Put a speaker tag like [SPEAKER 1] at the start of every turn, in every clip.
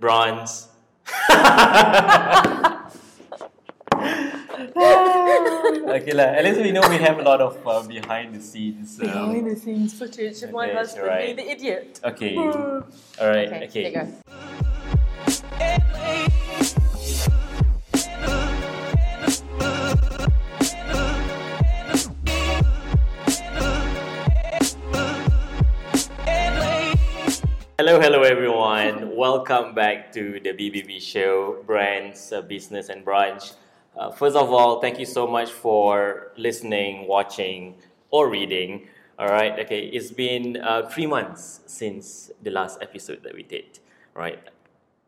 [SPEAKER 1] bronze. okay, lah. At least we know we have a lot of uh, behind the scenes. um,
[SPEAKER 2] Behind the scenes footage of my
[SPEAKER 1] Okay,
[SPEAKER 2] husband
[SPEAKER 1] right.
[SPEAKER 2] being the idiot.
[SPEAKER 1] Okay. All right.
[SPEAKER 2] Okay,
[SPEAKER 1] Okay. Hello, hello, everyone. Welcome back to the BBB show, Brands, uh, Business, and Brunch. Uh, first of all, thank you so much for listening, watching, or reading. All right. Okay. It's been uh, three months since the last episode that we did. Right.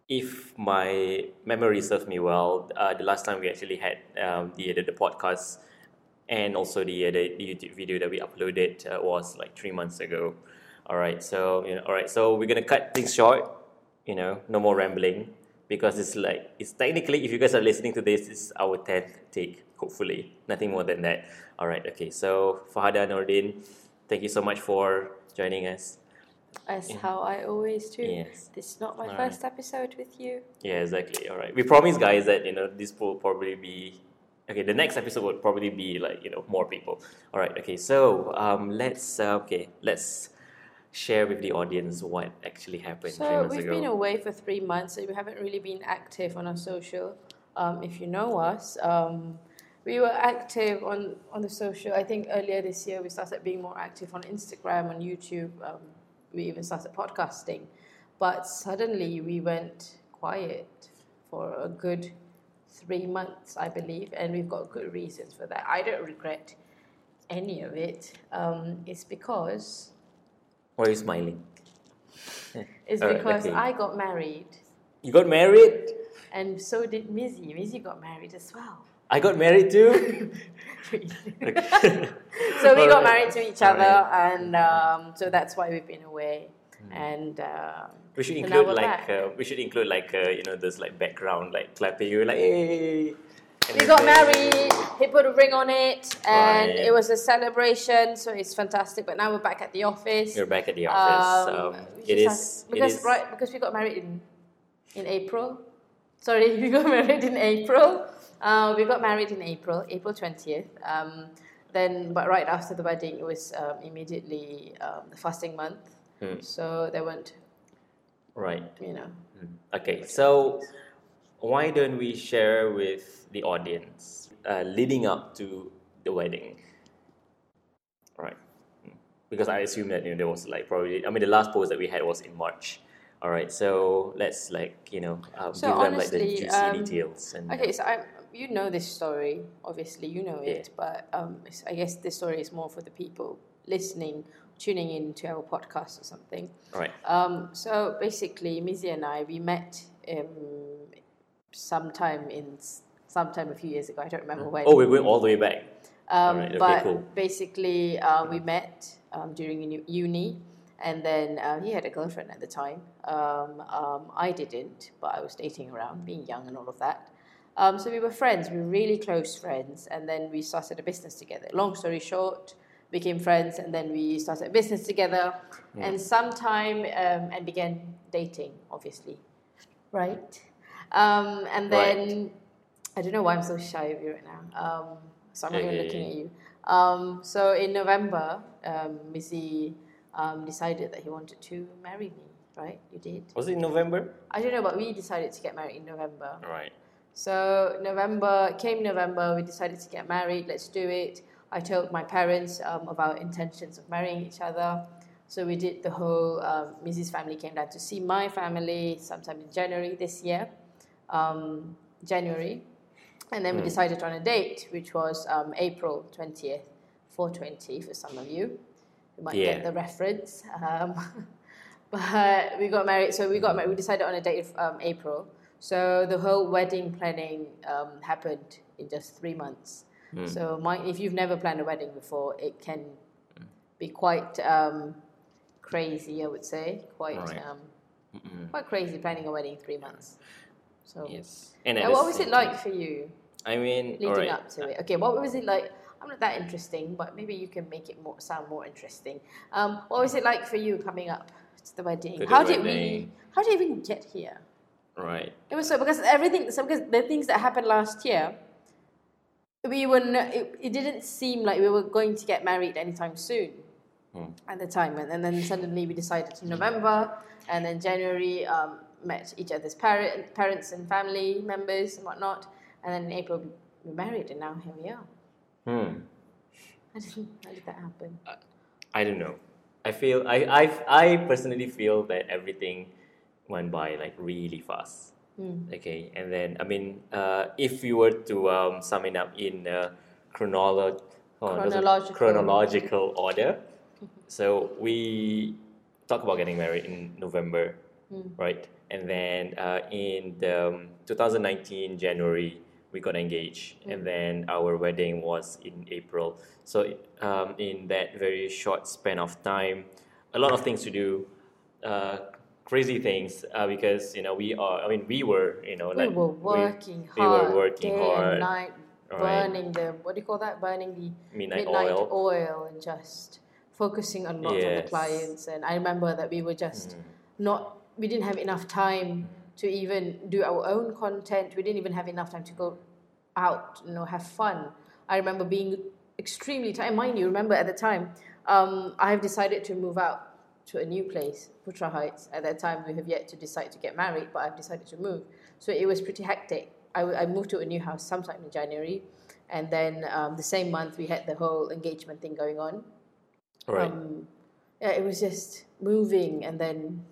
[SPEAKER 1] If my memory serves me well, uh, the last time we actually had um, the, the the podcast and also the, the the YouTube video that we uploaded uh, was like three months ago. All right, so you know, all right, so we're gonna cut things short. You know, no more rambling because it's like it's technically, if you guys are listening to this, it's our tenth take. Hopefully, nothing more than that. All right, okay. So Fahada Nordin, thank you so much for joining us.
[SPEAKER 2] As how I always do.
[SPEAKER 1] Yes.
[SPEAKER 2] This is not my
[SPEAKER 1] Alright.
[SPEAKER 2] first episode with you.
[SPEAKER 1] Yeah, exactly. All right. We promise, guys, that you know this will probably be okay. The next episode would probably be like you know more people. All right. Okay. So um, let's uh, okay let's share with the audience what actually happened
[SPEAKER 2] So we've
[SPEAKER 1] ago.
[SPEAKER 2] been away for three months, so we haven't really been active on our social. Um, if you know us, um, we were active on on the social. I think earlier this year we started being more active on Instagram, on YouTube. Um, we even started podcasting, but suddenly we went quiet for a good three months, I believe, and we've got good reasons for that. I don't regret any of it. Um, it's because
[SPEAKER 1] Why are you smiling?
[SPEAKER 2] it's
[SPEAKER 1] Alright,
[SPEAKER 2] because
[SPEAKER 1] okay.
[SPEAKER 2] I got married.
[SPEAKER 1] You got married.
[SPEAKER 2] And so did Mizzy. Mizzy got married as well.
[SPEAKER 1] I got married too.
[SPEAKER 2] so we got
[SPEAKER 1] Alright.
[SPEAKER 2] married to each other, and um, so that's why we've been away. And um,
[SPEAKER 1] we should
[SPEAKER 2] So
[SPEAKER 1] include like uh, we should include like uh, you know this like background like clapping you like hey.
[SPEAKER 2] We got married. He put a ring on it, and
[SPEAKER 1] Right.
[SPEAKER 2] it was a celebration. So it's fantastic. But now we're back at the office.
[SPEAKER 1] You're back at the office.
[SPEAKER 2] Um,
[SPEAKER 1] Um, it
[SPEAKER 2] have- because
[SPEAKER 1] it is.
[SPEAKER 2] right because we got married in in April. Sorry, we got married in April. Uh, we got married in April, April twentieth. Um, then, but right after the wedding, it was um, immediately um, the fasting month.
[SPEAKER 1] Hmm.
[SPEAKER 2] So there weren't,
[SPEAKER 1] Right.
[SPEAKER 2] you know.
[SPEAKER 1] Okay, so why don't we share with the audience uh, leading up to the wedding? Right. Because I assume that you know, there was like probably, I mean, the last post that we had was in March. All right, so let's like, you know, uh,
[SPEAKER 2] So
[SPEAKER 1] give them like the juicy
[SPEAKER 2] um,
[SPEAKER 1] details. And,
[SPEAKER 2] Okay, so I, you know this story, obviously you know
[SPEAKER 1] Yeah.
[SPEAKER 2] it, but um, I guess this story is more for the people listening, tuning in to our podcast or something.
[SPEAKER 1] all right.
[SPEAKER 2] Um, so basically, Mizzy and I, we met um, sometime in sometime a few years ago. I don't remember when.
[SPEAKER 1] Oh, we're going all the way back.
[SPEAKER 2] Um,
[SPEAKER 1] alright, okay,
[SPEAKER 2] but
[SPEAKER 1] cool.
[SPEAKER 2] basically, uh, we met um, during uni- uni, and then uh, he had a girlfriend at the time. Um, um, I didn't, but I was dating around, being young and all of that. Um, so we were friends. We were really close friends, and then we started a business together. Long story short, became friends, and then we started a business together, and sometime um, and began dating, obviously, right? Um, and then I don't know why I'm so shy of you right now. Um, so I'm not even looking at you. Um, so in November, um, Mizzy um, decided that he wanted to marry me. Right? You did.
[SPEAKER 1] Was it in November?
[SPEAKER 2] I don't know, but we decided to get married in November.
[SPEAKER 1] Right.
[SPEAKER 2] So November came November, we decided to get married. Let's do it. I told my parents um, of our intentions of marrying each other. So we did the whole. Um, Mizzy's family came down to see my family sometime in January this year, um, January, and then we decided on a date, which was um, April twentieth, four twenty for some of you. You might
[SPEAKER 1] Yeah.
[SPEAKER 2] get the reference. Um, but we got married. So we got married. We decided on a date of um, April. So the whole wedding planning um, happened in just three months.
[SPEAKER 1] Hmm.
[SPEAKER 2] So my, if you've never planned a wedding before, it can be quite um, crazy. I would say quite
[SPEAKER 1] Right.
[SPEAKER 2] um, quite crazy planning a wedding in three months. So
[SPEAKER 1] Yes. And at
[SPEAKER 2] now what was it like
[SPEAKER 1] time-
[SPEAKER 2] for you
[SPEAKER 1] I mean,
[SPEAKER 2] leading
[SPEAKER 1] all right.
[SPEAKER 2] up to it? Okay, what was it like? I'm not that interesting, but maybe you can make it more sound more interesting. Um, what was it like for you coming up to the wedding?
[SPEAKER 1] To the
[SPEAKER 2] how did we?
[SPEAKER 1] wedding.
[SPEAKER 2] How did you even get here?
[SPEAKER 1] Right.
[SPEAKER 2] It was so because everything, so because the things that happened last year, we were no, it, it didn't seem like we were going to get married anytime soon
[SPEAKER 1] Hmm.
[SPEAKER 2] at the time, and, and then suddenly we decided in November, and then January um, met each other's parent, parents and family members and whatnot, and then in April we were married, and now here we are.
[SPEAKER 1] Hmm.
[SPEAKER 2] How did, how did that happen?
[SPEAKER 1] I don't know. I feel I I I personally feel that everything went by like really fast.
[SPEAKER 2] Hmm.
[SPEAKER 1] Okay, and then I mean, uh, if you were to um, sum it up in uh, chronolo- oh,
[SPEAKER 2] Chronological.
[SPEAKER 1] chronological order, so we talk about getting married in November,
[SPEAKER 2] Hmm.
[SPEAKER 1] right? And then uh, in the um, 2019 January we got engaged,
[SPEAKER 2] Hmm.
[SPEAKER 1] and then our wedding was in April. So um, in that very short span of time, a lot of things to do. Uh, crazy things uh, because you know we are i mean we were you know
[SPEAKER 2] We
[SPEAKER 1] like
[SPEAKER 2] were working
[SPEAKER 1] we were
[SPEAKER 2] hard,
[SPEAKER 1] working
[SPEAKER 2] day
[SPEAKER 1] hard,
[SPEAKER 2] and night,
[SPEAKER 1] right.
[SPEAKER 2] burning the what do you call that? Burning the
[SPEAKER 1] midnight,
[SPEAKER 2] midnight
[SPEAKER 1] oil
[SPEAKER 2] oil and just focusing a lot on the clients. And I remember that we were just
[SPEAKER 1] Mm.
[SPEAKER 2] not, we didn't have enough time to even do our own content. We didn't even have enough time to go out, you know, have fun. I remember being extremely tired. Mind you, remember at the time, um, I have decided to move out to a new place, Putra Heights. At that time, we have yet to decide to get married, but I've decided to move. So it was pretty hectic. I, I moved to a new house sometime in January, and then um, the same month we had the whole engagement thing going on.
[SPEAKER 1] right
[SPEAKER 2] Um, yeah, it was just moving and then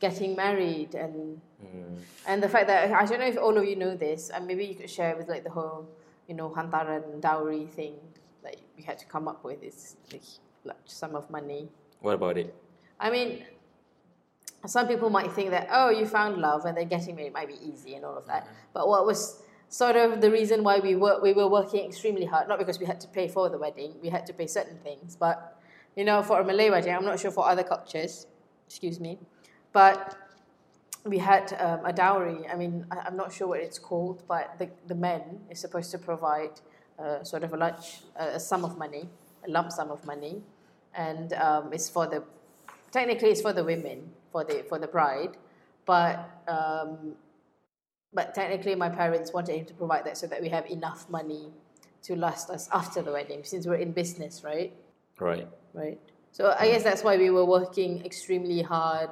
[SPEAKER 2] getting married and
[SPEAKER 1] Mm.
[SPEAKER 2] and the fact that I don't know if all of you know this, and maybe you could share with like the whole, you know, hantaran dowry thing that we had to come up with is like large sum of money.
[SPEAKER 1] what about it
[SPEAKER 2] I mean, some people might think that oh, you found love and then getting married might be easy and all of that. But what was sort of the reason why we were we were working extremely hard, not because we had to pay for the wedding, we had to pay certain things, but you know, for a Malay wedding, I'm not sure for other cultures, excuse me, but we had um, a dowry. I mean, I, I'm not sure what it's called, but the, the men is supposed to provide uh, sort of a large a, a sum of money, a lump sum of money, and um, it's for the technically it's for the women for the for the bride, but um, but technically my parents wanted him to provide that so that we have enough money to last us after the wedding since we're in business, right?
[SPEAKER 1] right
[SPEAKER 2] Right. So I guess that's why we were working extremely hard.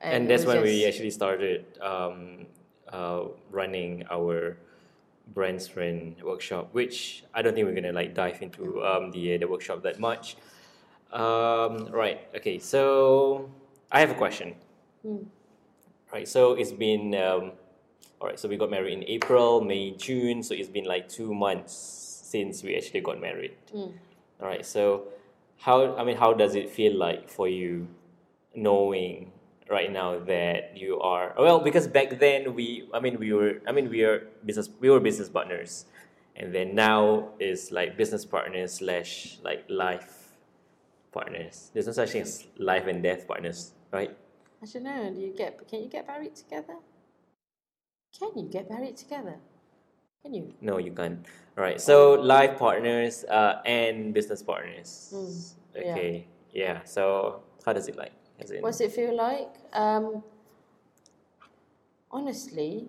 [SPEAKER 1] And,
[SPEAKER 2] it
[SPEAKER 1] that's when we actually started um, uh, running our brand friend workshop which i don't think we're gonna like dive into um, the the workshop that much um, right okay so i have a question
[SPEAKER 2] Hmm.
[SPEAKER 1] right so it's been um, all right so we got married in april may june so it's been like two months since we actually got married
[SPEAKER 2] Mm.
[SPEAKER 1] all right so how i mean how does it feel like for you knowing right now that you are well because back then we i mean we were i mean we are business we were business partners and then now is like business partners slash like life partners there's no such thing as life and death partners right
[SPEAKER 2] I don't know. Do you get? Can you get married together? Can you get married together? Can you?
[SPEAKER 1] no you can't all right so life partners uh, and business partners
[SPEAKER 2] Mm,
[SPEAKER 1] okay yeah. so how does it like
[SPEAKER 2] What's it feel like? Um, honestly,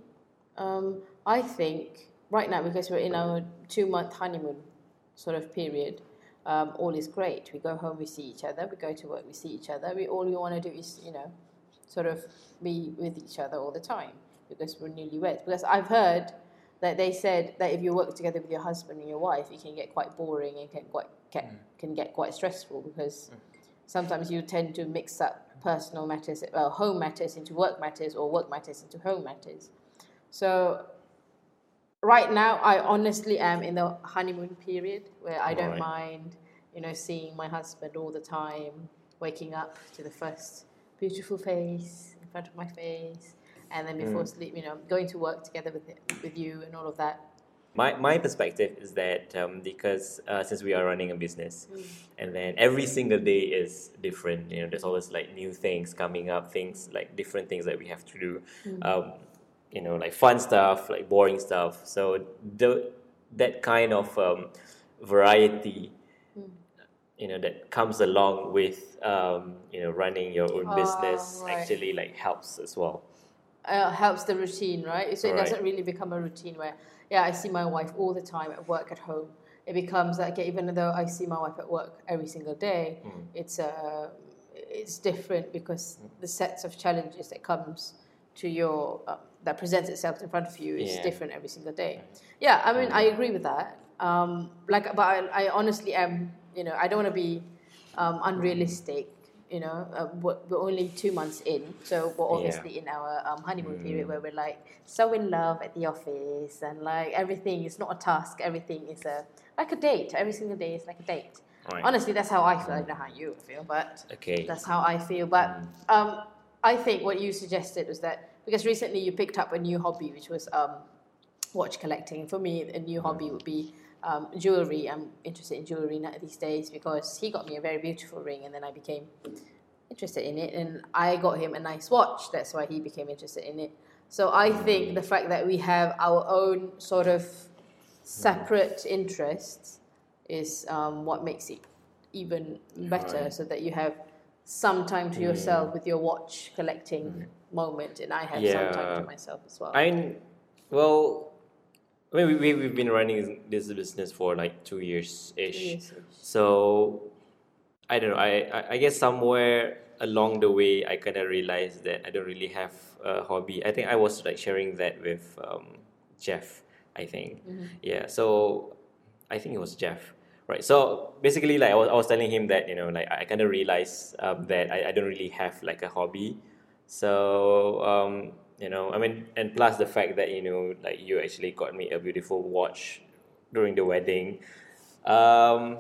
[SPEAKER 2] um, I think right now because we're in our two month honeymoon sort of period, um, all is great. We go home, we see each other. We go to work, we see each other. We all we want to do is you know, sort of be with each other all the time because we're newlyweds. Because I've heard that they said that if you work together with your husband and your wife, it can get quite boring and can quite get, can get quite stressful because sometimes you tend to mix up personal matters, well, home matters into work matters or work matters into home matters. So right now, I honestly am in the honeymoon period where I don't
[SPEAKER 1] Alright.
[SPEAKER 2] mind, you know, seeing my husband all the time, waking up to the first beautiful face in front of my face, and then before mm. sleep, you know, going to work together with with you and all of that.
[SPEAKER 1] My, my perspective is that um, because uh, since we are running a business and then every single day is different you know there's always like new things coming up things like different things that we have to do um, you know like fun stuff like boring stuff so the that kind of um, variety you know that comes along with um, you know running your own
[SPEAKER 2] Ah,
[SPEAKER 1] business
[SPEAKER 2] right.
[SPEAKER 1] actually like helps as well
[SPEAKER 2] uh, helps the routine, right? So it
[SPEAKER 1] Right.
[SPEAKER 2] doesn't really become a routine where, yeah, I see my wife all the time at work, at home. It becomes like even though I see my wife at work every single day,
[SPEAKER 1] Mm.
[SPEAKER 2] it's uh, it's different because the sets of challenges that comes to your uh, that presents itself in front of you is
[SPEAKER 1] Yeah.
[SPEAKER 2] different every single day. Yeah, I mean, I agree with that. Um, like, but I, I honestly am, you know, I don't want to be um, unrealistic. You know, uh, we're, we're only two months in, so we're
[SPEAKER 1] Yeah.
[SPEAKER 2] obviously in our um, honeymoon
[SPEAKER 1] Mm.
[SPEAKER 2] period where we're like so in love at the office and like everything is not a task, everything is a like a date. Every single day is like a date.
[SPEAKER 1] Right.
[SPEAKER 2] Honestly, that's how I feel. I don't know how you feel, but
[SPEAKER 1] Okay.
[SPEAKER 2] that's how I feel. But um, I think what you suggested was that because recently you picked up a new hobby, which was um, watch collecting. For me, a new hobby would be um, jewelry. I'm interested in jewelry these days because he got me a very beautiful ring, and then I became interested in it, and I got him a nice watch. That's why he became interested in it. So I think the fact that we have our own sort of separate interests is um, what makes it even better,
[SPEAKER 1] Right.
[SPEAKER 2] so that you have some time to yourself with your watch collecting moment, and I have some time to myself as well.
[SPEAKER 1] I well, I mean, we, we we've been running this business for like two years ish. So I don't know. I, I I guess somewhere along the way, I kind of realized that I don't really have a hobby. I think I was like sharing that with um, Jeff. I think, yeah. So I think it was Jeff, right? So basically, like I was, I was telling him that you know, like I kind of realized um, that I, I don't really have like a hobby. So um, you know, I mean, and plus the fact that you know, like you actually got me a beautiful watch during the wedding. Um,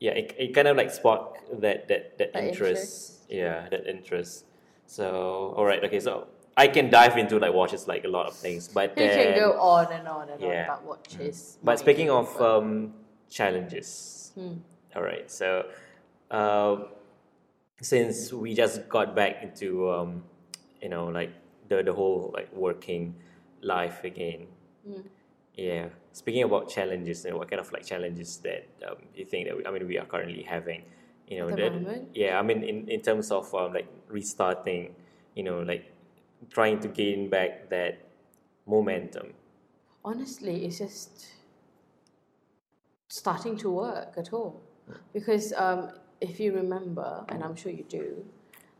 [SPEAKER 1] yeah, it, it kind of like sparked that that that
[SPEAKER 2] That
[SPEAKER 1] interest. Yeah, that interest. So all right, okay, so I can dive into like watches like a lot of things, but
[SPEAKER 2] You
[SPEAKER 1] then,
[SPEAKER 2] can go on and on and on about watches.
[SPEAKER 1] But speaking of um, challenges, all right. So, uh, since we just got back into um, you know like the the whole like working life again, yeah. Speaking about challenges, know, what kind of like challenges that um, you think that we, I mean we are currently having, you know, that
[SPEAKER 2] moment?
[SPEAKER 1] yeah. I mean in in terms of um, like restarting, you know, like trying to gain back that momentum.
[SPEAKER 2] honestly, it's just starting to work at all. Because um, if you remember, and I'm sure you do,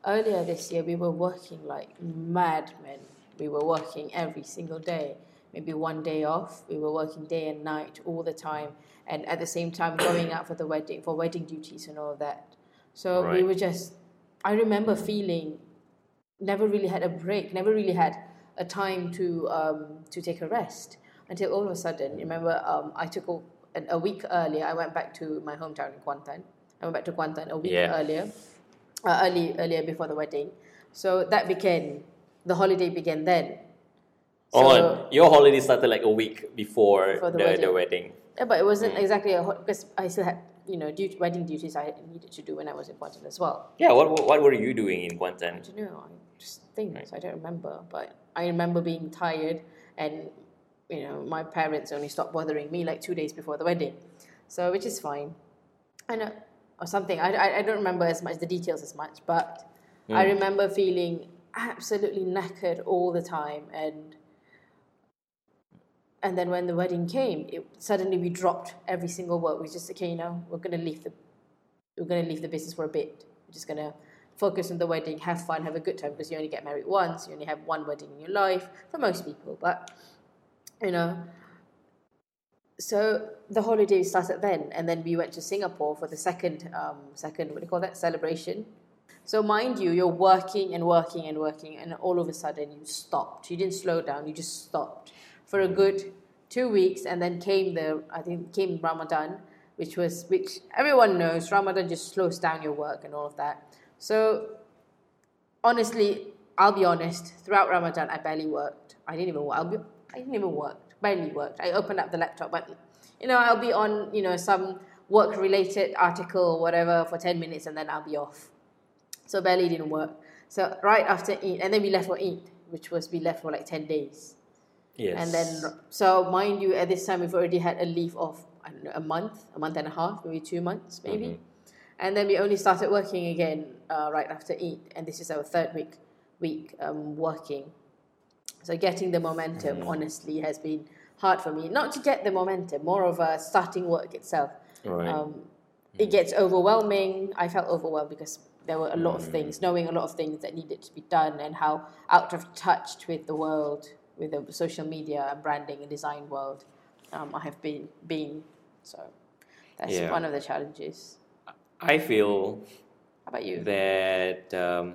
[SPEAKER 2] earlier this year we were working like madmen. We were working every single day, maybe one day off. We were working day and night all the time, and at the same time going out for the wedding, for wedding duties and all that. So we were just, I remember feeling never really had a break, never really had a time to um, to take a rest until all of a sudden, remember, um, I took a, a, a week earlier. I went back to my hometown in Kuantan. I went back to Kuantan a week
[SPEAKER 1] Yeah.
[SPEAKER 2] earlier, uh, early earlier before the wedding. So that began the holiday began then.
[SPEAKER 1] oh, your holiday started like a week before,
[SPEAKER 2] Before the
[SPEAKER 1] the, the,
[SPEAKER 2] wedding.
[SPEAKER 1] wedding.
[SPEAKER 2] Yeah, but it wasn't
[SPEAKER 1] Mm.
[SPEAKER 2] exactly a because I still had you know dut- wedding duties I needed to do when I was in Kuantan as well.
[SPEAKER 1] Yeah, what, what what were you doing in
[SPEAKER 2] I
[SPEAKER 1] Kuantan?
[SPEAKER 2] don't know. I just things I don't remember, but I remember being tired, and you know my parents only stopped bothering me like two days before the wedding, so which is fine. I know or something. I, I, I don't remember as much the details as much, but hmm. I remember feeling absolutely knackered all the time, and and then when the wedding came, it suddenly we dropped every single work. We just okay, you know, we're gonna leave the we're going to leave the business for a bit. We're just going to focus on the wedding, have fun, have a good time because you only get married once. You only have one wedding in your life for most people. But, you know, so the holiday started then. And then we went to Singapore for the second, um, second, what do you call that, celebration. So mind you, you're working and working and working, and all of a sudden you stopped. You didn't slow down. You just stopped for a good two weeks, and then came the I think came Ramadan, which was which everyone knows. Ramadan just slows down your work and all of that. So honestly, I'll be honest. Throughout Ramadan, I barely worked. I didn't even work. Be, I didn't even work. Barely worked. I opened up the laptop, but you know, I'll be on you know some work-related article or whatever for ten minutes, and then I'll be off. So barely didn't work. So right after Eid, and then we left for Eid, which was we left for like ten days.
[SPEAKER 1] Yes.
[SPEAKER 2] And then, so mind you, at this time we've already had a leave of I don't know, a month, a month and a half, maybe two months, maybe.
[SPEAKER 1] Mhm.
[SPEAKER 2] And then we only started working again uh, right after Eid, and this is our third week week um, working. So getting the momentum,
[SPEAKER 1] Mm.
[SPEAKER 2] honestly, has been hard for me. Not to get the momentum, more of a starting work itself.
[SPEAKER 1] Right.
[SPEAKER 2] Um, it gets overwhelming. I felt overwhelmed because there were a lot of things, knowing a lot of things that needed to be done, and how out of touch with the world, with the social media and branding and design world, um, I have been been. So that's
[SPEAKER 1] Yeah.
[SPEAKER 2] one of the challenges.
[SPEAKER 1] I feel
[SPEAKER 2] How about you?
[SPEAKER 1] that um,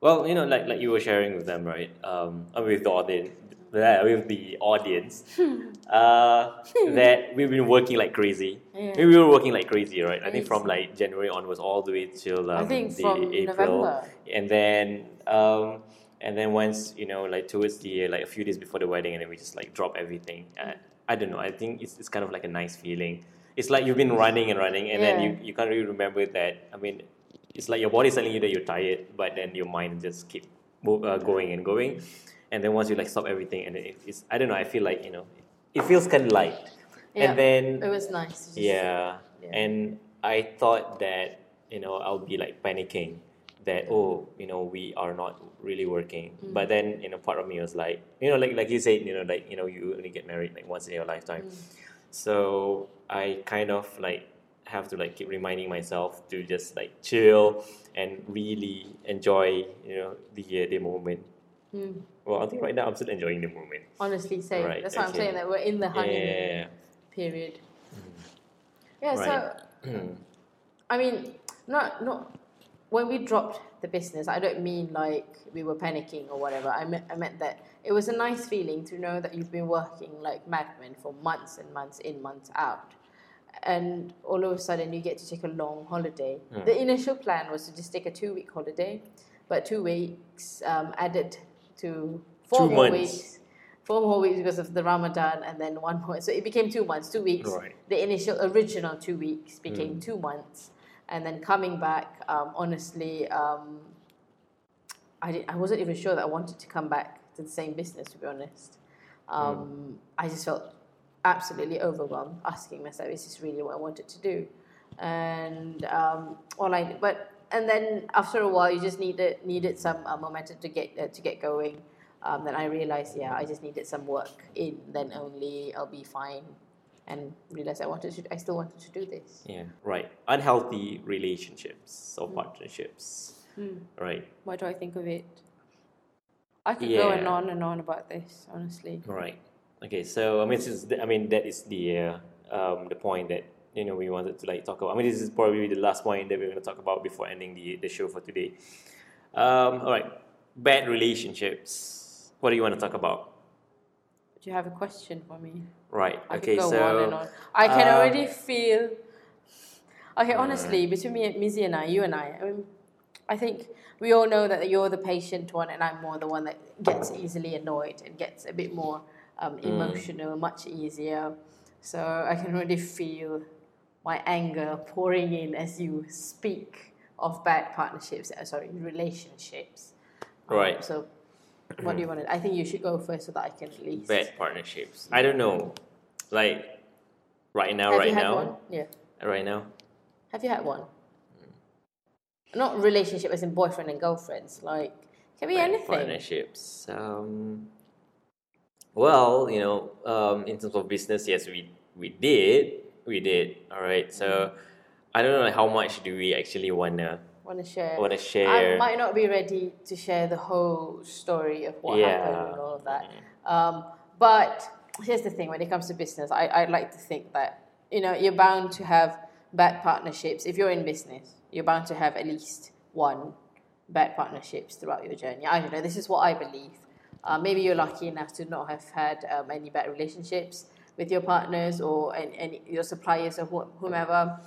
[SPEAKER 1] well you know like like you were sharing with them right? Um with the audience yeah, with the audience uh, that we've been working like crazy.
[SPEAKER 2] Yeah.
[SPEAKER 1] we were working like crazy right? I think from like January onwards all the way till um,
[SPEAKER 2] I think
[SPEAKER 1] the
[SPEAKER 2] from
[SPEAKER 1] April.
[SPEAKER 2] November.
[SPEAKER 1] and then um, and then once you know like towards the like a few days before the wedding and then we just like drop everything uh, I don't know I think it's, it's kind of like a nice feeling. It's like you've been running and running and then you, you can't really remember that I mean it's like your body's telling you that you're tired but then your mind just keep move, uh, going and going and then once you like stop everything and it, it's I don't know I feel like you know it feels kind of light
[SPEAKER 2] Yeah.
[SPEAKER 1] and then
[SPEAKER 2] It was nice.
[SPEAKER 1] yeah.
[SPEAKER 2] Yeah.
[SPEAKER 1] And I thought that, you know, I'll be like panicking that, oh, you know, we are not really working.
[SPEAKER 2] Mm.
[SPEAKER 1] But then, you know, part of me was like, you know, like like you said, you know, like, you know, you only get married like once in your lifetime.
[SPEAKER 2] Mm.
[SPEAKER 1] So I kind of like have to like keep reminding myself to just like chill and really enjoy, you know, the uh, the moment.
[SPEAKER 2] Mm.
[SPEAKER 1] Well, I think right now I'm still enjoying the moment.
[SPEAKER 2] Honestly, same.
[SPEAKER 1] Right,
[SPEAKER 2] That's why I'm saying that we're in the honeymoon
[SPEAKER 1] yeah, yeah,
[SPEAKER 2] period. Yeah.
[SPEAKER 1] Right.
[SPEAKER 2] So. I mean, not not when we dropped the business. I don't mean like we were panicking or whatever. I meant I meant that it was a nice feeling to know that you've been working like madmen for months and months in, months out, and all of a sudden you get to take a long holiday.
[SPEAKER 1] Hmm.
[SPEAKER 2] The initial plan was to just take a two week holiday, but two weeks um, added to four
[SPEAKER 1] Two
[SPEAKER 2] more
[SPEAKER 1] months.
[SPEAKER 2] weeks. Four more weeks because of the Ramadan, and then one more. So it became two months, two weeks
[SPEAKER 1] Right.
[SPEAKER 2] the initial original two weeks became
[SPEAKER 1] Mm.
[SPEAKER 2] two months and then coming back um, honestly um, I, I wasn't even sure that I wanted to come back to the same business to be honest um, I just felt absolutely overwhelmed asking myself is this really what I wanted to do and um, all I but and then after a while you just needed needed some uh, momentum to get uh, to get going um, then I realized yeah I just needed some work in then only I'll be fine and realized I wanted to I still wanted to do this
[SPEAKER 1] Yeah, right. Unhealthy relationships
[SPEAKER 2] Mm.
[SPEAKER 1] or partnerships. Right,
[SPEAKER 2] why do I think of it I could go on
[SPEAKER 1] Yeah.
[SPEAKER 2] on and on about this honestly
[SPEAKER 1] right. Okay, so I mean, the, I mean that is the uh, um, the point that you know we wanted to like talk about. I mean, this is probably the last point that we're going to talk about before ending the the show for today. Um, all right, bad relationships. What do you want to talk about?
[SPEAKER 2] do you have a question for me
[SPEAKER 1] Right.
[SPEAKER 2] I
[SPEAKER 1] okay. so
[SPEAKER 2] on on. I can
[SPEAKER 1] uh,
[SPEAKER 2] already feel. Okay, honestly, between me, Mizzy and I, you and I, I mean, I think we all know that you're the patient one, and I'm more the one that gets easily annoyed and gets a bit more um, emotional, much easier. So I can really feel my anger pouring in as you speak of bad partnerships. Uh, sorry, relationships. Um,
[SPEAKER 1] Right.
[SPEAKER 2] So, what do you want to? I think you should go first so that I can at least.
[SPEAKER 1] bad partnerships. I don't know, like right now,
[SPEAKER 2] Have
[SPEAKER 1] right now,
[SPEAKER 2] one? Yeah.
[SPEAKER 1] right now.
[SPEAKER 2] Have you had one? Not relationship as in boyfriend and girlfriends. Like can be
[SPEAKER 1] Bad
[SPEAKER 2] anything.
[SPEAKER 1] Partnerships. Um, well, you know, um, in terms of business, yes, we we did, we did. All right. So I don't know how much do we actually wanna
[SPEAKER 2] Want to share?
[SPEAKER 1] wanna share.
[SPEAKER 2] I might not be ready to share the whole story of what
[SPEAKER 1] Yeah.
[SPEAKER 2] happened and all of that. Um, but here's the thing: when it comes to business, I I like to think that you know you're bound to have bad partnerships. If you're in business, you're bound to have at least one bad partnerships throughout your journey. I don't know. This is what I believe. Uh, maybe you're lucky enough to not have had um, any bad relationships with your partners or any, any your suppliers or wh- whomever.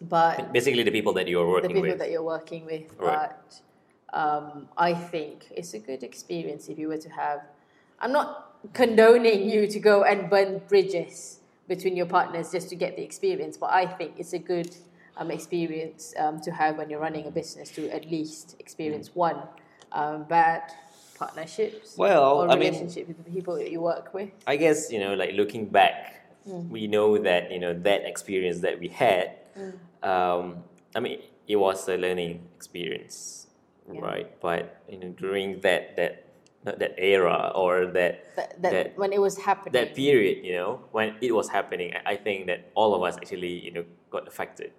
[SPEAKER 2] But
[SPEAKER 1] Basically, the people that you're working
[SPEAKER 2] the
[SPEAKER 1] working
[SPEAKER 2] people
[SPEAKER 1] with.
[SPEAKER 2] that you're working with.
[SPEAKER 1] Right.
[SPEAKER 2] But um, I think it's a good experience if you were to have. I'm not condoning you to go and burn bridges between your partners just to get the experience, but I think it's a good um, experience um, to have when you're running a business to at least experience one um, bad partnerships
[SPEAKER 1] Well,
[SPEAKER 2] or
[SPEAKER 1] I mean-
[SPEAKER 2] relationship with the people that you work with.
[SPEAKER 1] I guess you know, like looking back,
[SPEAKER 2] Mm.
[SPEAKER 1] we know that you know that experience that we had.
[SPEAKER 2] Mm.
[SPEAKER 1] Um, I mean, it was a learning experience,
[SPEAKER 2] Yeah.
[SPEAKER 1] right? But you know, during that that that era or that
[SPEAKER 2] That, that,
[SPEAKER 1] that
[SPEAKER 2] when it was happening.
[SPEAKER 1] that period, you know, when it was happening, I think that all of us actually, you know, got affected,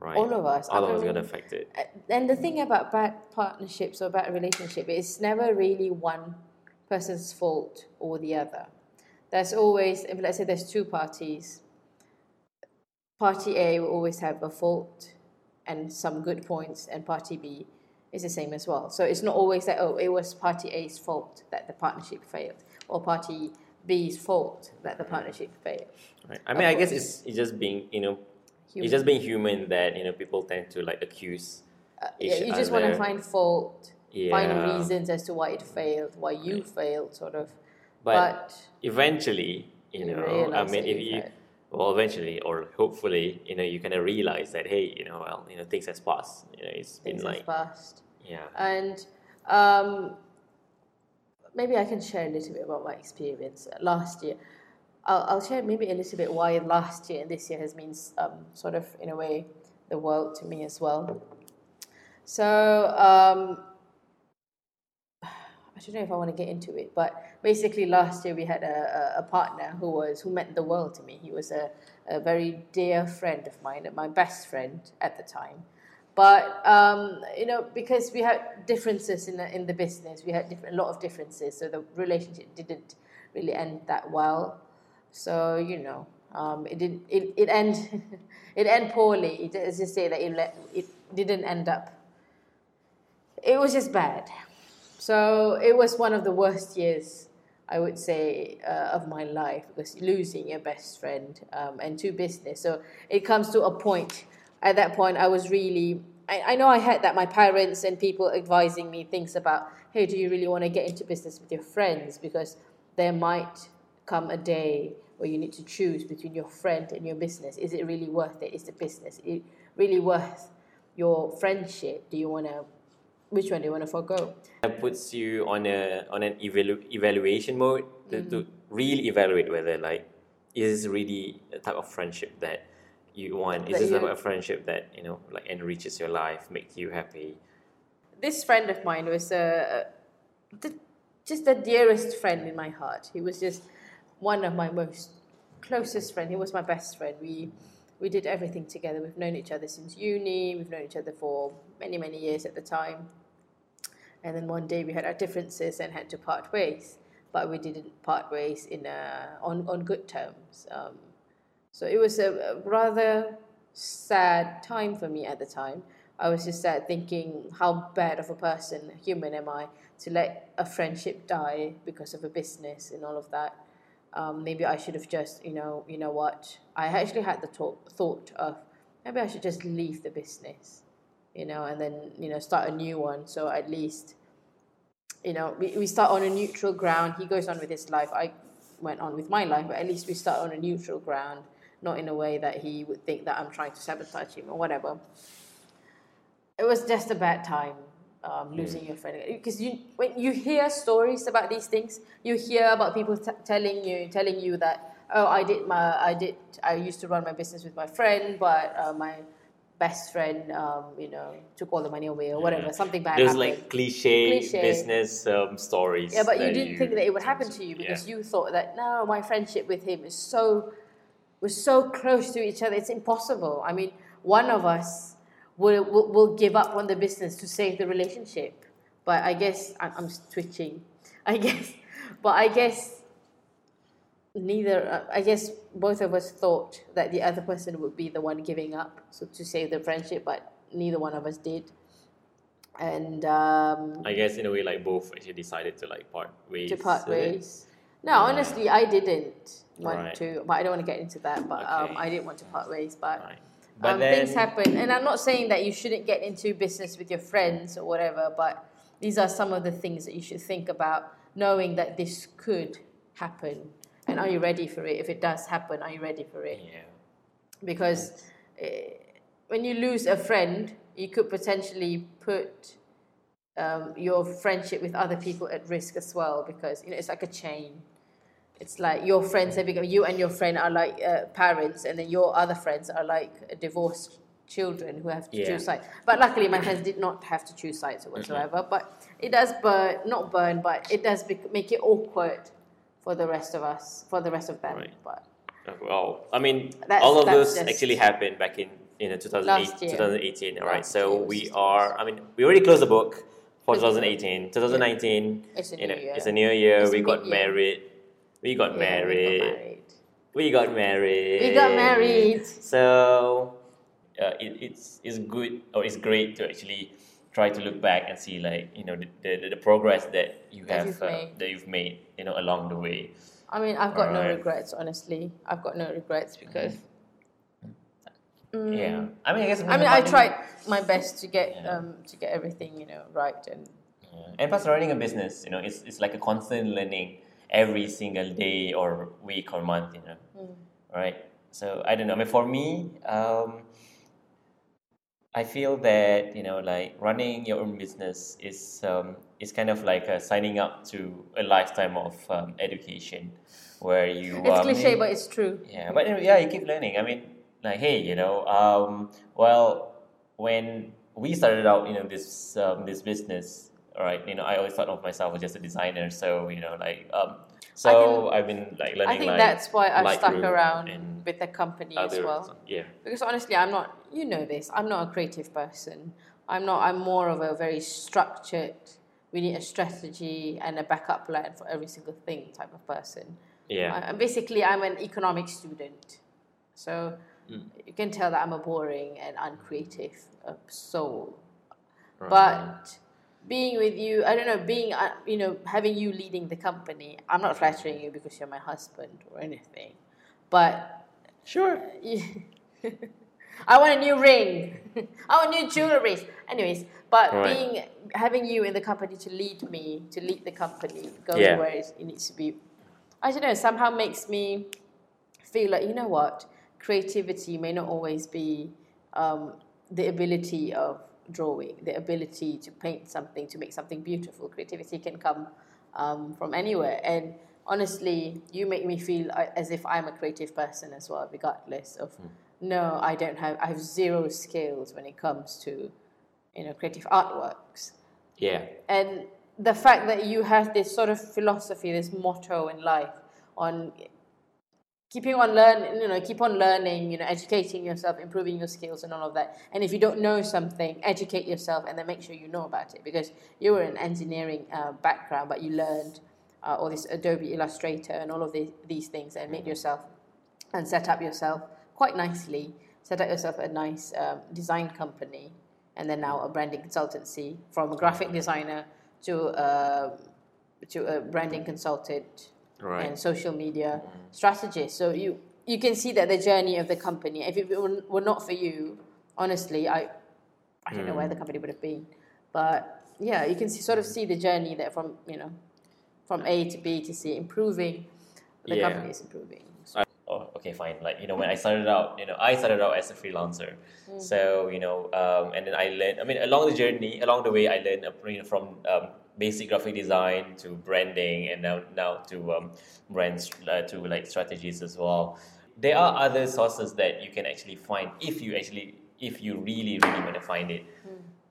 [SPEAKER 1] right?
[SPEAKER 2] All of us.
[SPEAKER 1] All of us got
[SPEAKER 2] mean,
[SPEAKER 1] affected.
[SPEAKER 2] Uh, And the thing about bad partnerships or bad relationship is never really one person's fault or the other. There's always, if let's say there's two parties, party A will always have a fault and some good points, and party B is the same as well. So it's not always that, oh, it was party A's fault that the partnership failed, or party B's fault that the partnership failed.
[SPEAKER 1] Right. I mean, I guess it's, it's just being, you know,
[SPEAKER 2] Human.
[SPEAKER 1] it's just being human that you know people tend to like accuse.
[SPEAKER 2] Uh, yeah, you just want to find fault, find reasons as to why it failed, why you failed, sort of.
[SPEAKER 1] But,
[SPEAKER 2] But,
[SPEAKER 1] eventually, you,
[SPEAKER 2] You
[SPEAKER 1] know, I mean, if
[SPEAKER 2] had-
[SPEAKER 1] well, eventually, or hopefully, you know, you kind of realize that, hey, you know, well, you know, things has passed. You know, it's
[SPEAKER 2] things
[SPEAKER 1] been like,
[SPEAKER 2] passed.
[SPEAKER 1] yeah,
[SPEAKER 2] And um, maybe I can share a little bit about my experience last year. I'll, I'll share maybe a little bit why last year and this year has been um, sort of, in a way, the world to me as well. So, um, I don't know if I want to get into it, but basically last year we had a, a, partner who was who meant the world to me. He was a, a very dear friend of mine, my best friend at the time. But um, you know, because we had differences in the, in the business, we had a lot of differences, so the relationship didn't really end that well. So you know, um, it did it it end it end poorly. It, let's just say that it le- it didn't end up. It was just bad. So it was one of the worst years, I would say, uh, of my life because losing your best friend um, and to business. So it comes to a point. At that point, I was really. I, I know I had that my parents and people advising me things about, hey, do you really want to get into business with your friends? Because there might come a day where you need to choose between your friend and your business. Is it really worth it? Is the business it really worth your friendship? Do you want to? Which one do you want to forego?
[SPEAKER 1] that puts you on a on an evalu- evaluation mode to, to really evaluate whether like is this really the type of friendship that you want? Is
[SPEAKER 2] That
[SPEAKER 1] this the
[SPEAKER 2] you-
[SPEAKER 1] type of friendship that you know like enriches your life, makes you happy?
[SPEAKER 2] this friend of mine was uh, the, just the dearest friend in my heart. He was just one of my most closest friend. He was my best friend. We we did everything together. We've known each other since uni. We've known each other for many many years at the time. And then one day we had our differences and had to part ways, but we didn't part ways in a, on on good terms. Um, so it was a, a rather sad time for me at the time. I was just sad thinking how bad of a person, human am I, to let a friendship die because of a business and all of that. Um, maybe I should have just, you know, you know what? I actually had the thought thought of maybe I should just leave the business, you know, and then you know start a new one. So at least, you know, we, we start on a neutral ground. He goes on with his life. I went on with my life, but at least we start on a neutral ground, not in a way that he would think that I'm trying to sabotage him or whatever it was just a bad time um, losing your friend because you when you hear stories about these things you hear about people t- telling you telling you that oh i did my i did i used to run my business with my friend but uh, my best friend um, you know took all the money away or whatever something bad
[SPEAKER 1] There's
[SPEAKER 2] happened
[SPEAKER 1] like cliche,
[SPEAKER 2] Cliche.
[SPEAKER 1] business um, stories.
[SPEAKER 2] yeah, but you didn't think that it would happen to you because
[SPEAKER 1] Yeah.
[SPEAKER 2] you thought that no, my friendship with him is so we're so close to each other. It's impossible. I mean, one of us will will, will give up on the business to save the relationship. But I guess I'm, I'm twitching. I guess, but I guess neither. Uh, I guess both of us thought that the other person would be the one giving up, so to save the friendship. But neither one of us did. And um,
[SPEAKER 1] I guess in a way, like both actually decided to like part ways.
[SPEAKER 2] to part ways. No, honestly, I didn't want
[SPEAKER 1] Right.
[SPEAKER 2] to, but I don't want to get into that. But um, I didn't want to part ways. But,
[SPEAKER 1] Right.
[SPEAKER 2] Um,
[SPEAKER 1] then,
[SPEAKER 2] things happen, and I'm not saying that you shouldn't get into business with your friends or whatever. But these are some of the things that you should think about, knowing that this could happen, and are you ready for it? If it does happen, are you ready for it?
[SPEAKER 1] Yeah.
[SPEAKER 2] because eh, when you lose a friend, you could potentially put um, your friendship with other people at risk as well because you know it's like a chain. It's like your friends have become you and your friend are like uh, parents, and then your other friends are like divorced children who have to
[SPEAKER 1] Yeah.
[SPEAKER 2] choose sides. But luckily, my friends did not have to choose sides or whatsoever. But it does burn, not burn, but it does bec- make it awkward for the rest of us, for the rest of them.
[SPEAKER 1] Right.
[SPEAKER 2] But
[SPEAKER 1] Well, I mean,
[SPEAKER 2] That's-
[SPEAKER 1] all of those actually happened back in you know 2008, 2018. All right,
[SPEAKER 2] Last
[SPEAKER 1] so
[SPEAKER 2] year
[SPEAKER 1] we are. I mean, we already closed the book for
[SPEAKER 2] Closed
[SPEAKER 1] 2018. 2019.
[SPEAKER 2] It's a new year.
[SPEAKER 1] it's a new year.
[SPEAKER 2] It's
[SPEAKER 1] we got
[SPEAKER 2] mid-year.
[SPEAKER 1] married. We got
[SPEAKER 2] yeah,
[SPEAKER 1] married.
[SPEAKER 2] We got married.
[SPEAKER 1] We got married.
[SPEAKER 2] We got married.
[SPEAKER 1] So uh, it, it's it's good or it's great to actually try to look back and see like you know the, the, the progress that you
[SPEAKER 2] That
[SPEAKER 1] have
[SPEAKER 2] you've
[SPEAKER 1] uh, that you've made you know along the way.
[SPEAKER 2] I mean, I've got no
[SPEAKER 1] Alright.
[SPEAKER 2] regrets, honestly. I've got no regrets because. Mm,
[SPEAKER 1] Yeah, I mean I guess.
[SPEAKER 2] I mean, I tried my best to get
[SPEAKER 1] Yeah.
[SPEAKER 2] um, to get everything you know right, and
[SPEAKER 1] Yeah. And plus, running a business, you know, it's, it's like a constant learning every single day or week or month, you know,
[SPEAKER 2] Mm.
[SPEAKER 1] right? So I don't know. I mean, for me, um, I feel that you know, like running your own business is um, is kind of like uh, signing up to a lifetime of um, education, where you.
[SPEAKER 2] it's
[SPEAKER 1] um,
[SPEAKER 2] cliche, but it's true.
[SPEAKER 1] yeah, but yeah, you keep learning. I mean, like, hey, you know, um, well, when we started out, you know, this um, this business, right, you know, I always thought of myself as just a designer. So, you know, like, um, so I've been like learning.
[SPEAKER 2] I think
[SPEAKER 1] like,
[SPEAKER 2] that's why I've stuck around with the company as well.
[SPEAKER 1] Yeah,
[SPEAKER 2] Because honestly, I'm not. You know this. I'm not a creative person. I'm not. I'm more of a very structured. We need a strategy and a backup plan for every single thing type of person.
[SPEAKER 1] yeah,
[SPEAKER 2] I, basically, I'm an economics student, so
[SPEAKER 1] Mm.
[SPEAKER 2] you can tell that I'm a boring and uncreative uh, soul.
[SPEAKER 1] right.
[SPEAKER 2] But being with you, I don't know, being, uh, you know, having you leading the company, I'm not flattering you because you're my husband or anything, but
[SPEAKER 1] sure,
[SPEAKER 2] I want a new ring. I want new jewelry. Anyways, but
[SPEAKER 1] Right.
[SPEAKER 2] being having you in the company to lead me, to lead the company, going
[SPEAKER 1] Yeah.
[SPEAKER 2] where it needs to be, I don't know, somehow makes me feel like you know what, creativity may not always be um, the ability of drawing, the ability to paint something, to make something beautiful. Creativity can come um, from anywhere, and honestly, you make me feel uh, as if I'm a creative person as well, regardless of. No, I don't have. I have zero skills when it comes to, you know, creative artworks.
[SPEAKER 1] yeah,
[SPEAKER 2] And the fact that you have this sort of philosophy, this motto in life on keeping on learning, you know, keep on learning, you know, educating yourself, improving your skills and all of that. And if you don't know something, educate yourself and then make sure you know about it because you were an engineering uh, background, but you learned uh, all this Adobe Illustrator and all of these, things and made yourself and set up yourself quite nicely, set up yourself a nice um, design company and then now a branding consultancy from a graphic designer to uh, to a branding consultant
[SPEAKER 1] right.
[SPEAKER 2] and social media strategist. So you you can see that the journey of the company. If it were, not for you, honestly, I I don't know where the company would have been. But yeah, you can see, sort of see the journey there from you know from A to B to C, improving. The
[SPEAKER 1] Yeah.
[SPEAKER 2] company is improving.
[SPEAKER 1] I- oh, okay, fine. Like you know, when I started out, you know, I started out as a freelancer. So you know, um, and then I learned. I mean, along the journey, along the way, I learned uh, you know, from um, basic graphic design to branding, and now now to um, brands uh, to like strategies as well. There are other sources that you can actually find if you actually if you really really want to find it.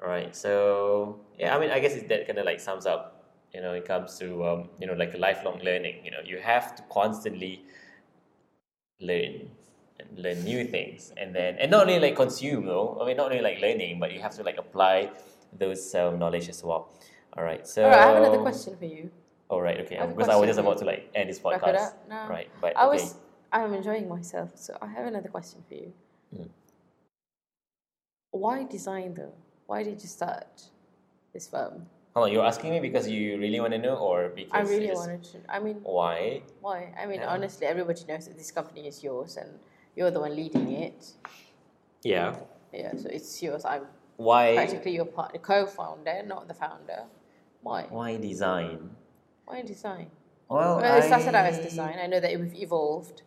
[SPEAKER 1] All right. So yeah, I mean, I guess it, that kind of like sums up. You know, it comes to um, you know like a lifelong learning. You know, you have to constantly learn and learn new things and then and not only like consume though i mean not only like learning but you have to like apply those um, knowledge as well all right so
[SPEAKER 2] All right, I have another question for you.
[SPEAKER 1] all right okay
[SPEAKER 2] I
[SPEAKER 1] because i was just about to like end this podcast?
[SPEAKER 2] No.
[SPEAKER 1] right but
[SPEAKER 2] I
[SPEAKER 1] okay
[SPEAKER 2] was I'm enjoying myself, so I have another question for you.
[SPEAKER 1] Mm.
[SPEAKER 2] Why design though? Why did you start this firm?
[SPEAKER 1] Hold on, you're asking me because you really want to know or because
[SPEAKER 2] I really wanted to. I mean,
[SPEAKER 1] why
[SPEAKER 2] why? I mean,
[SPEAKER 1] Yeah.
[SPEAKER 2] honestly, everybody knows that this company is yours and you're the one leading it.
[SPEAKER 1] yeah
[SPEAKER 2] Yeah, so it's yours. I'm
[SPEAKER 1] why
[SPEAKER 2] practically your partner, co-founder, not the founder. Why?
[SPEAKER 1] why design
[SPEAKER 2] Why design?
[SPEAKER 1] well,
[SPEAKER 2] Well, it started out as design. I know that we've evolved,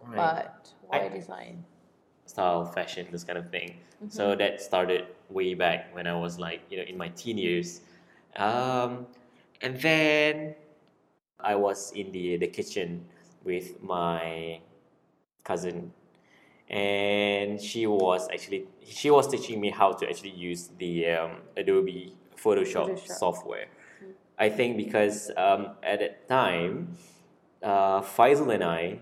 [SPEAKER 1] right.
[SPEAKER 2] but why
[SPEAKER 1] I-
[SPEAKER 2] design?
[SPEAKER 1] style, fashion, this kind of thing.
[SPEAKER 2] Mm-hmm.
[SPEAKER 1] So that started way back when I was like, you know, in my teen years. Um, and then I was in the the kitchen with my cousin, and she was actually she was teaching me how to actually use the um, Adobe Photoshop,
[SPEAKER 2] Photoshop.
[SPEAKER 1] software. I think because um, at that time, uh, Faisal and I,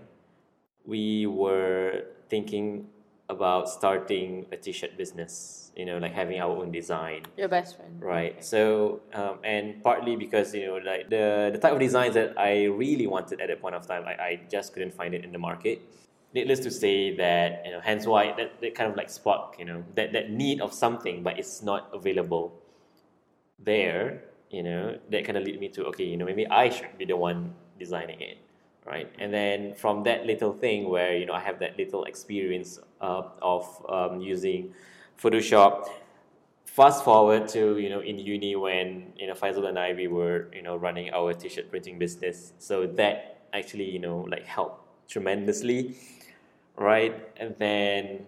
[SPEAKER 1] we were thinking about starting a t-shirt business. You know, like having our own design.
[SPEAKER 2] Your best friend.
[SPEAKER 1] Right. So, um, and partly because you know, like the the type of designs that I really wanted at that point of time, I, I just couldn't find it in the market. Needless to say that you know, hence why that, that kind of like spark, you know, that that need of something, but it's not available there. You know, that kind of lead me to okay, you know, maybe I should be the one designing it, right? And then from that little thing where you know I have that little experience uh, of um, using Photoshop fast forward to you know in uni when you know Faisal and I we were you know running our t-shirt printing business. So that actually you know like helped tremendously right? And then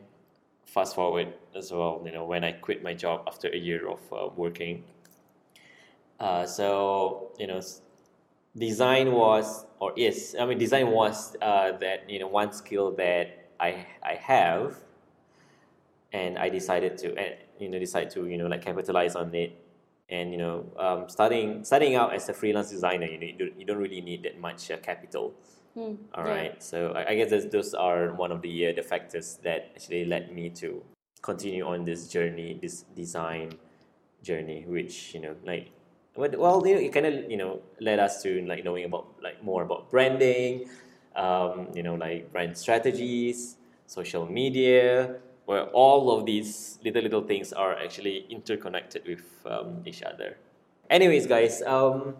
[SPEAKER 1] fast forward as well you know when I quit my job after a year of uh, working uh, so you know design was or is I mean design was uh, that you know one skill that I I have and I decided to and you know decide to you know like capitalize on it and you know um, starting starting out as a freelance designer you know you don't, you don't really need that much uh, capital
[SPEAKER 2] Hmm,
[SPEAKER 1] all
[SPEAKER 2] yeah.
[SPEAKER 1] so I, I guess those, those are one of the uh, the factors that actually led me to continue on this journey this design journey which you know like well you know, it kind of you know led us to like knowing about like more about branding um, you know like brand strategies social media where all of these little little things are actually interconnected with um, each other. Anyways guys um,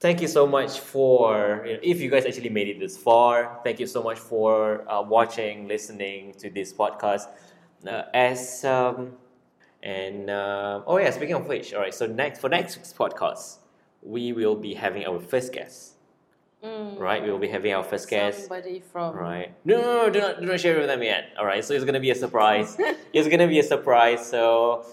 [SPEAKER 1] thank you so much for you know, if you guys actually made it this far thank you so much for uh, watching listening to this podcast. Uh, as um, and uh, oh yeah speaking of which all right so next for next week's podcast we will be having our first guest
[SPEAKER 2] Mm,
[SPEAKER 1] right we will be having our first guest
[SPEAKER 2] Somebody from.
[SPEAKER 1] Right. No, no, no, do not, do not share with them yet. All right. So it's gonna be a surprise. it's gonna be a surprise. So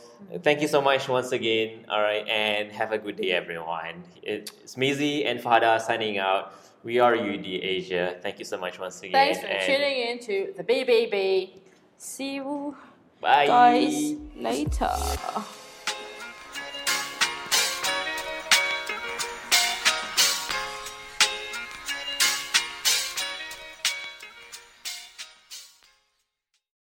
[SPEAKER 1] thank you so much once again. All right, and have a good day, everyone. It's Mizzy and Fahada signing out. We are UD Asia. Thank you so much once again.
[SPEAKER 2] Thanks for
[SPEAKER 1] and
[SPEAKER 2] tuning in to the BBB. See you
[SPEAKER 1] Bye.
[SPEAKER 2] guys later.